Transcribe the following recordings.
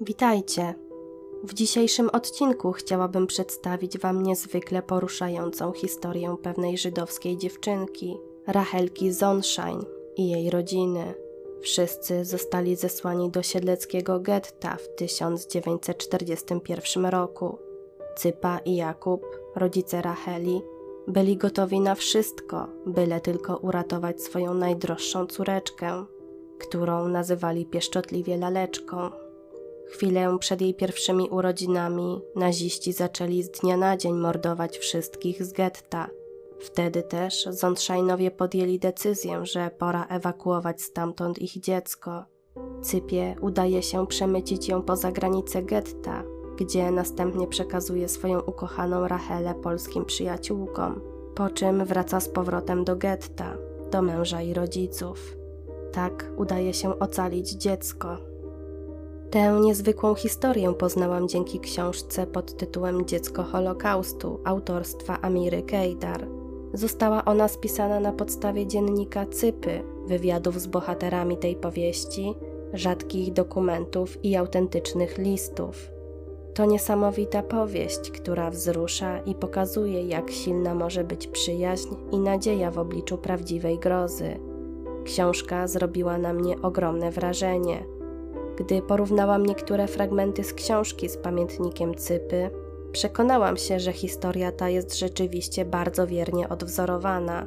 Witajcie. W dzisiejszym odcinku chciałabym przedstawić Wam niezwykle poruszającą historię pewnej żydowskiej dziewczynki, Rachelki Zonshine i jej rodziny. Wszyscy zostali zesłani do siedleckiego getta w 1941 roku. Cypa i Jakub, rodzice Racheli, byli gotowi na wszystko, byle tylko uratować swoją najdroższą córeczkę, którą nazywali pieszczotliwie laleczką. Chwilę przed jej pierwszymi urodzinami naziści zaczęli z dnia na dzień mordować wszystkich z getta. Wtedy też Zątrzajnowie podjęli decyzję, że pora ewakuować stamtąd ich dziecko. Cypie udaje się przemycić ją poza granicę getta, gdzie następnie przekazuje swoją ukochaną Rachelę polskim przyjaciółkom, po czym wraca z powrotem do getta, do męża i rodziców. Tak udaje się ocalić dziecko. Tę niezwykłą historię poznałam dzięki książce pod tytułem Dziecko Holokaustu autorstwa Amiry Kejdar. Została ona spisana na podstawie dziennika Cypy, wywiadów z bohaterami tej powieści, rzadkich dokumentów i autentycznych listów. To niesamowita powieść, która wzrusza i pokazuje, jak silna może być przyjaźń i nadzieja w obliczu prawdziwej grozy. Książka zrobiła na mnie ogromne wrażenie. Gdy porównałam niektóre fragmenty z książki z pamiętnikiem Cypy, przekonałam się, że historia ta jest rzeczywiście bardzo wiernie odwzorowana.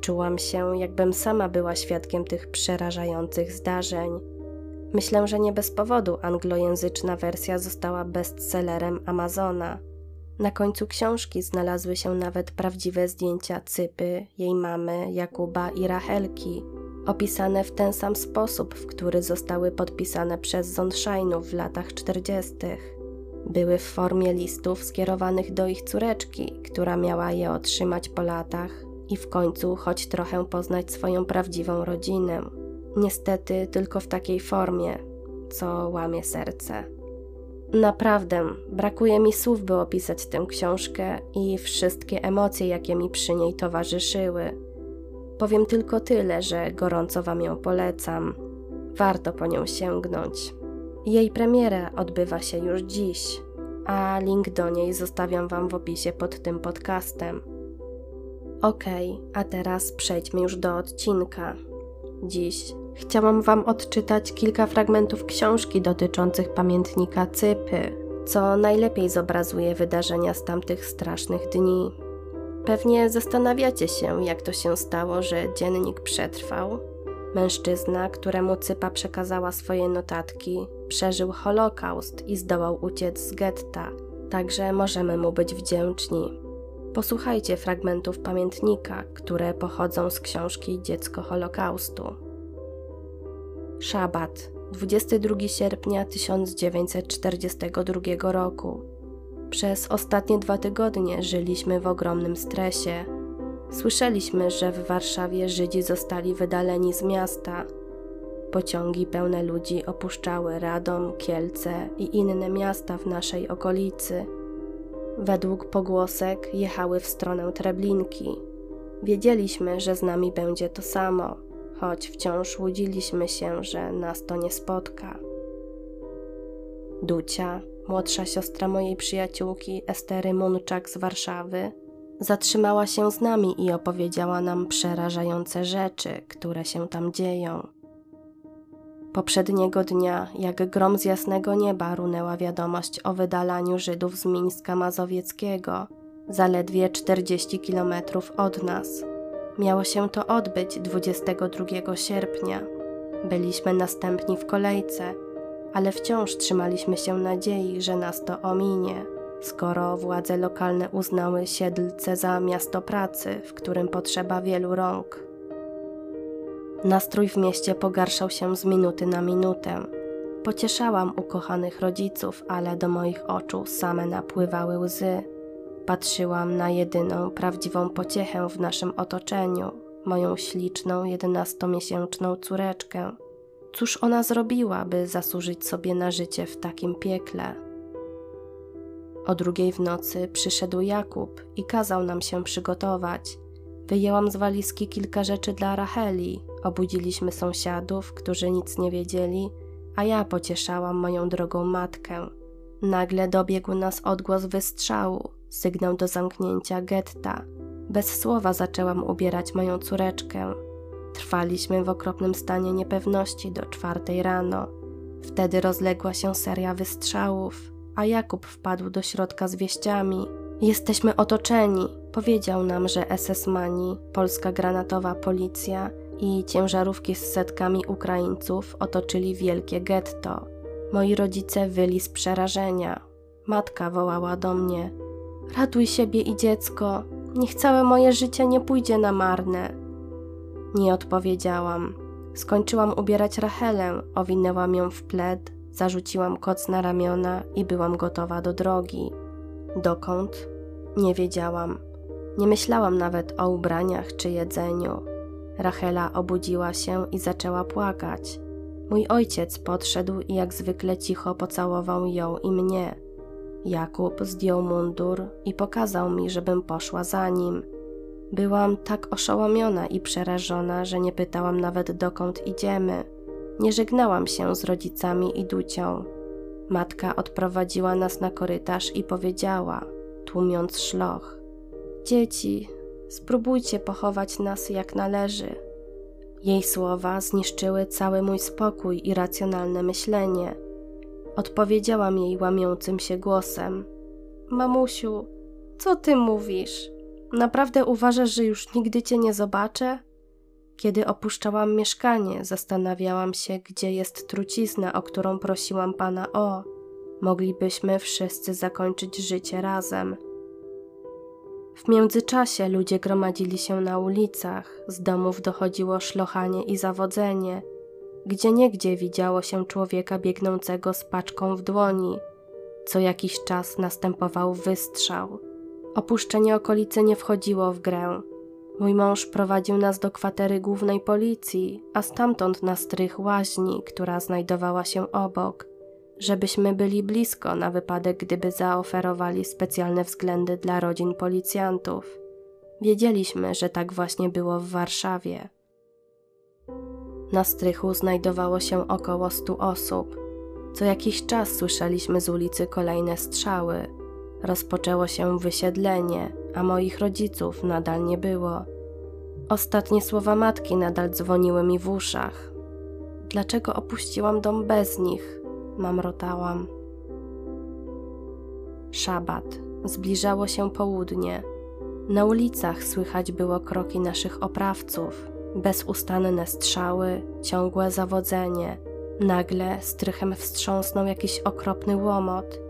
Czułam się, jakbym sama była świadkiem tych przerażających zdarzeń. Myślę, że nie bez powodu anglojęzyczna wersja została bestsellerem Amazona. Na końcu książki znalazły się nawet prawdziwe zdjęcia Cypy, jej mamy, Jakuba i Rachelki, opisane w ten sam sposób, w który zostały podpisane przez Zonszainów w latach 40. Były w formie listów skierowanych do ich córeczki, która miała je otrzymać po latach i w końcu choć trochę poznać swoją prawdziwą rodzinę. Niestety tylko w takiej formie, co łamie serce. Naprawdę, brakuje mi słów, by opisać tę książkę i wszystkie emocje, jakie mi przy niej towarzyszyły. Powiem tylko tyle, że gorąco Wam ją polecam. Warto po nią sięgnąć. Jej premiera odbywa się już dziś, a link do niej zostawiam Wam w opisie pod tym podcastem. Ok, a teraz przejdźmy już do odcinka. Dziś chciałam Wam odczytać kilka fragmentów książki dotyczących pamiętnika Cypy, co najlepiej zobrazuje wydarzenia z tamtych strasznych dni. Pewnie zastanawiacie się, jak to się stało, że dziennik przetrwał. Mężczyzna, któremu Cypa przekazała swoje notatki, przeżył Holokaust i zdołał uciec z getta, także możemy mu być wdzięczni. Posłuchajcie fragmentów pamiętnika, które pochodzą z książki Dziecko Holokaustu. Szabat, 22 sierpnia 1942 roku. Przez ostatnie dwa tygodnie żyliśmy w ogromnym stresie. Słyszeliśmy, że w Warszawie Żydzi zostali wydaleni z miasta. Pociągi pełne ludzi opuszczały Radom, Kielce i inne miasta w naszej okolicy. Według pogłosek jechały w stronę Treblinki. Wiedzieliśmy, że z nami będzie to samo, choć wciąż łudziliśmy się, że nas to nie spotka. Ducia, młodsza siostra mojej przyjaciółki Estery Munczak z Warszawy, zatrzymała się z nami i opowiedziała nam przerażające rzeczy, które się tam dzieją. Poprzedniego dnia, jak grom z jasnego nieba, runęła wiadomość o wydalaniu Żydów z Mińska Mazowieckiego, zaledwie 40 kilometrów od nas. Miało się to odbyć 22 sierpnia. Byliśmy następni w kolejce – ale wciąż trzymaliśmy się nadziei, że nas to ominie, skoro władze lokalne uznały Siedlce za miasto pracy, w którym potrzeba wielu rąk. Nastrój w mieście pogarszał się z minuty na minutę. Pocieszałam ukochanych rodziców, ale do moich oczu same napływały łzy. Patrzyłam na jedyną prawdziwą pociechę w naszym otoczeniu, moją śliczną, jedenastomiesięczną córeczkę Cóż ona zrobiła, by zasłużyć sobie na życie w takim piekle? O drugiej w nocy przyszedł Jakub i kazał nam się przygotować. Wyjęłam z walizki kilka rzeczy dla Racheli, obudziliśmy sąsiadów, którzy nic nie wiedzieli, a ja pocieszałam moją drogą matkę. Nagle dobiegł nas odgłos wystrzału, sygnał do zamknięcia getta. Bez słowa zaczęłam ubierać moją córeczkę. Trwaliśmy w okropnym stanie niepewności do czwartej rano. Wtedy rozległa się seria wystrzałów, a Jakub wpadł do środka z wieściami. Jesteśmy otoczeni, powiedział nam, że SS-mani, polska granatowa policja i ciężarówki z setkami Ukraińców otoczyli wielkie getto. Moi rodzice wyli z przerażenia. Matka wołała do mnie: Ratuj siebie i dziecko, niech całe moje życie nie pójdzie na marne. Nie odpowiedziałam. Skończyłam ubierać Rachelę, owinęłam ją w pled, zarzuciłam koc na ramiona i byłam gotowa do drogi. Dokąd? Nie wiedziałam. Nie myślałam nawet o ubraniach czy jedzeniu. Rachela obudziła się i zaczęła płakać. Mój ojciec podszedł i jak zwykle cicho pocałował ją i mnie. Jakub zdjął mundur i pokazał mi, żebym poszła za nim. Byłam tak oszołomiona i przerażona, że nie pytałam nawet dokąd idziemy. Nie żegnałam się z rodzicami i Ducią. Matka odprowadziła nas na korytarz i powiedziała, tłumiąc szloch: Dzieci, spróbujcie pochować nas jak należy. Jej słowa zniszczyły cały mój spokój i racjonalne myślenie. Odpowiedziałam jej łamiącym się głosem: Mamusiu, co ty mówisz? Naprawdę uważasz, że już nigdy cię nie zobaczę? Kiedy opuszczałam mieszkanie, zastanawiałam się, gdzie jest trucizna, o którą prosiłam pana o. Moglibyśmy wszyscy zakończyć życie razem. W międzyczasie ludzie gromadzili się na ulicach, z domów dochodziło szlochanie i zawodzenie. Gdzie niegdzie widziało się człowieka biegnącego z paczką w dłoni. Co jakiś czas następował wystrzał. Opuszczenie okolicy nie wchodziło w grę. Mój mąż prowadził nas do kwatery głównej policji, a stamtąd na strych łaźni, która znajdowała się obok, żebyśmy byli blisko na wypadek, gdyby zaoferowali specjalne względy dla rodzin policjantów. Wiedzieliśmy, że tak właśnie było w Warszawie. Na strychu znajdowało się około stu osób. Co jakiś czas słyszeliśmy z ulicy kolejne strzały. Rozpoczęło się wysiedlenie, a moich rodziców nadal nie było. Ostatnie słowa matki nadal dzwoniły mi w uszach. Dlaczego opuściłam dom bez nich? Mamrotałam. Szabat. Zbliżało się południe. Na ulicach słychać było kroki naszych oprawców, bezustanne strzały, ciągłe zawodzenie. Nagle strychem wstrząsnął jakiś okropny łomot.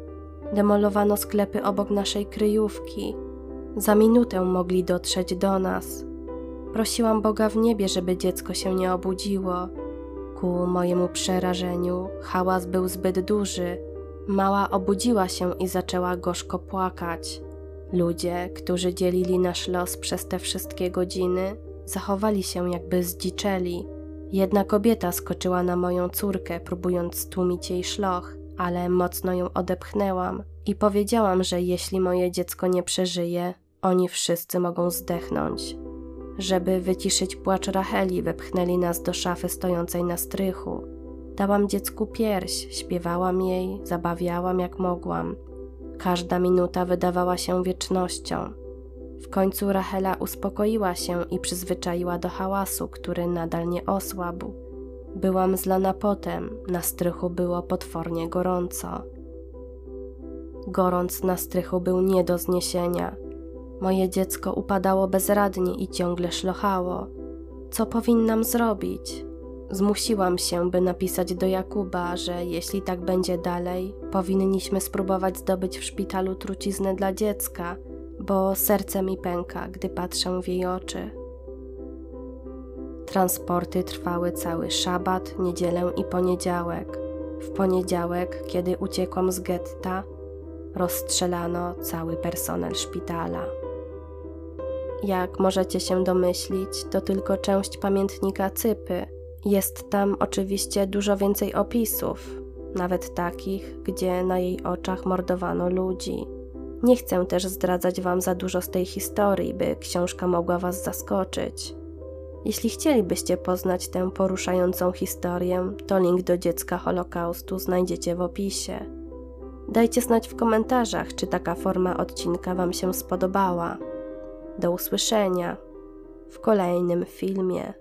Demolowano sklepy obok naszej kryjówki. Za minutę mogli dotrzeć do nas. Prosiłam Boga w niebie, żeby dziecko się nie obudziło. Ku mojemu przerażeniu hałas był zbyt duży. Mała obudziła się i zaczęła gorzko płakać. Ludzie, którzy dzielili nasz los przez te wszystkie godziny, zachowali się jakby zdziczeli. Jedna kobieta skoczyła na moją córkę, próbując stłumić jej szloch, ale mocno ją odepchnęłam i powiedziałam, że jeśli moje dziecko nie przeżyje, oni wszyscy mogą zdechnąć. Żeby wyciszyć płacz Racheli, wepchnęli nas do szafy stojącej na strychu. Dałam dziecku pierś, śpiewałam jej, zabawiałam jak mogłam. Każda minuta wydawała się wiecznością. W końcu Rachela uspokoiła się i przyzwyczaiła do hałasu, który nadal nie osłabł. Byłam zlana potem, na strychu było potwornie gorąco. Gorąc na strychu był nie do zniesienia. Moje dziecko upadało bezradnie i ciągle szlochało. Co powinnam zrobić? Zmusiłam się, by napisać do Jakuba, że jeśli tak będzie dalej, powinniśmy spróbować zdobyć w szpitalu truciznę dla dziecka, bo serce mi pęka, gdy patrzę w jej oczy. Transporty trwały cały szabat, niedzielę i poniedziałek. W poniedziałek, kiedy uciekłam z getta, rozstrzelano cały personel szpitala. Jak możecie się domyślić, to tylko część pamiętnika Cypy. Jest tam oczywiście dużo więcej opisów, nawet takich, gdzie na jej oczach mordowano ludzi. Nie chcę też zdradzać Wam za dużo z tej historii, by książka mogła Was zaskoczyć. Jeśli chcielibyście poznać tę poruszającą historię, to link do dziecka Holokaustu znajdziecie w opisie. Dajcie znać w komentarzach, czy taka forma odcinka Wam się spodobała. Do usłyszenia w kolejnym filmie.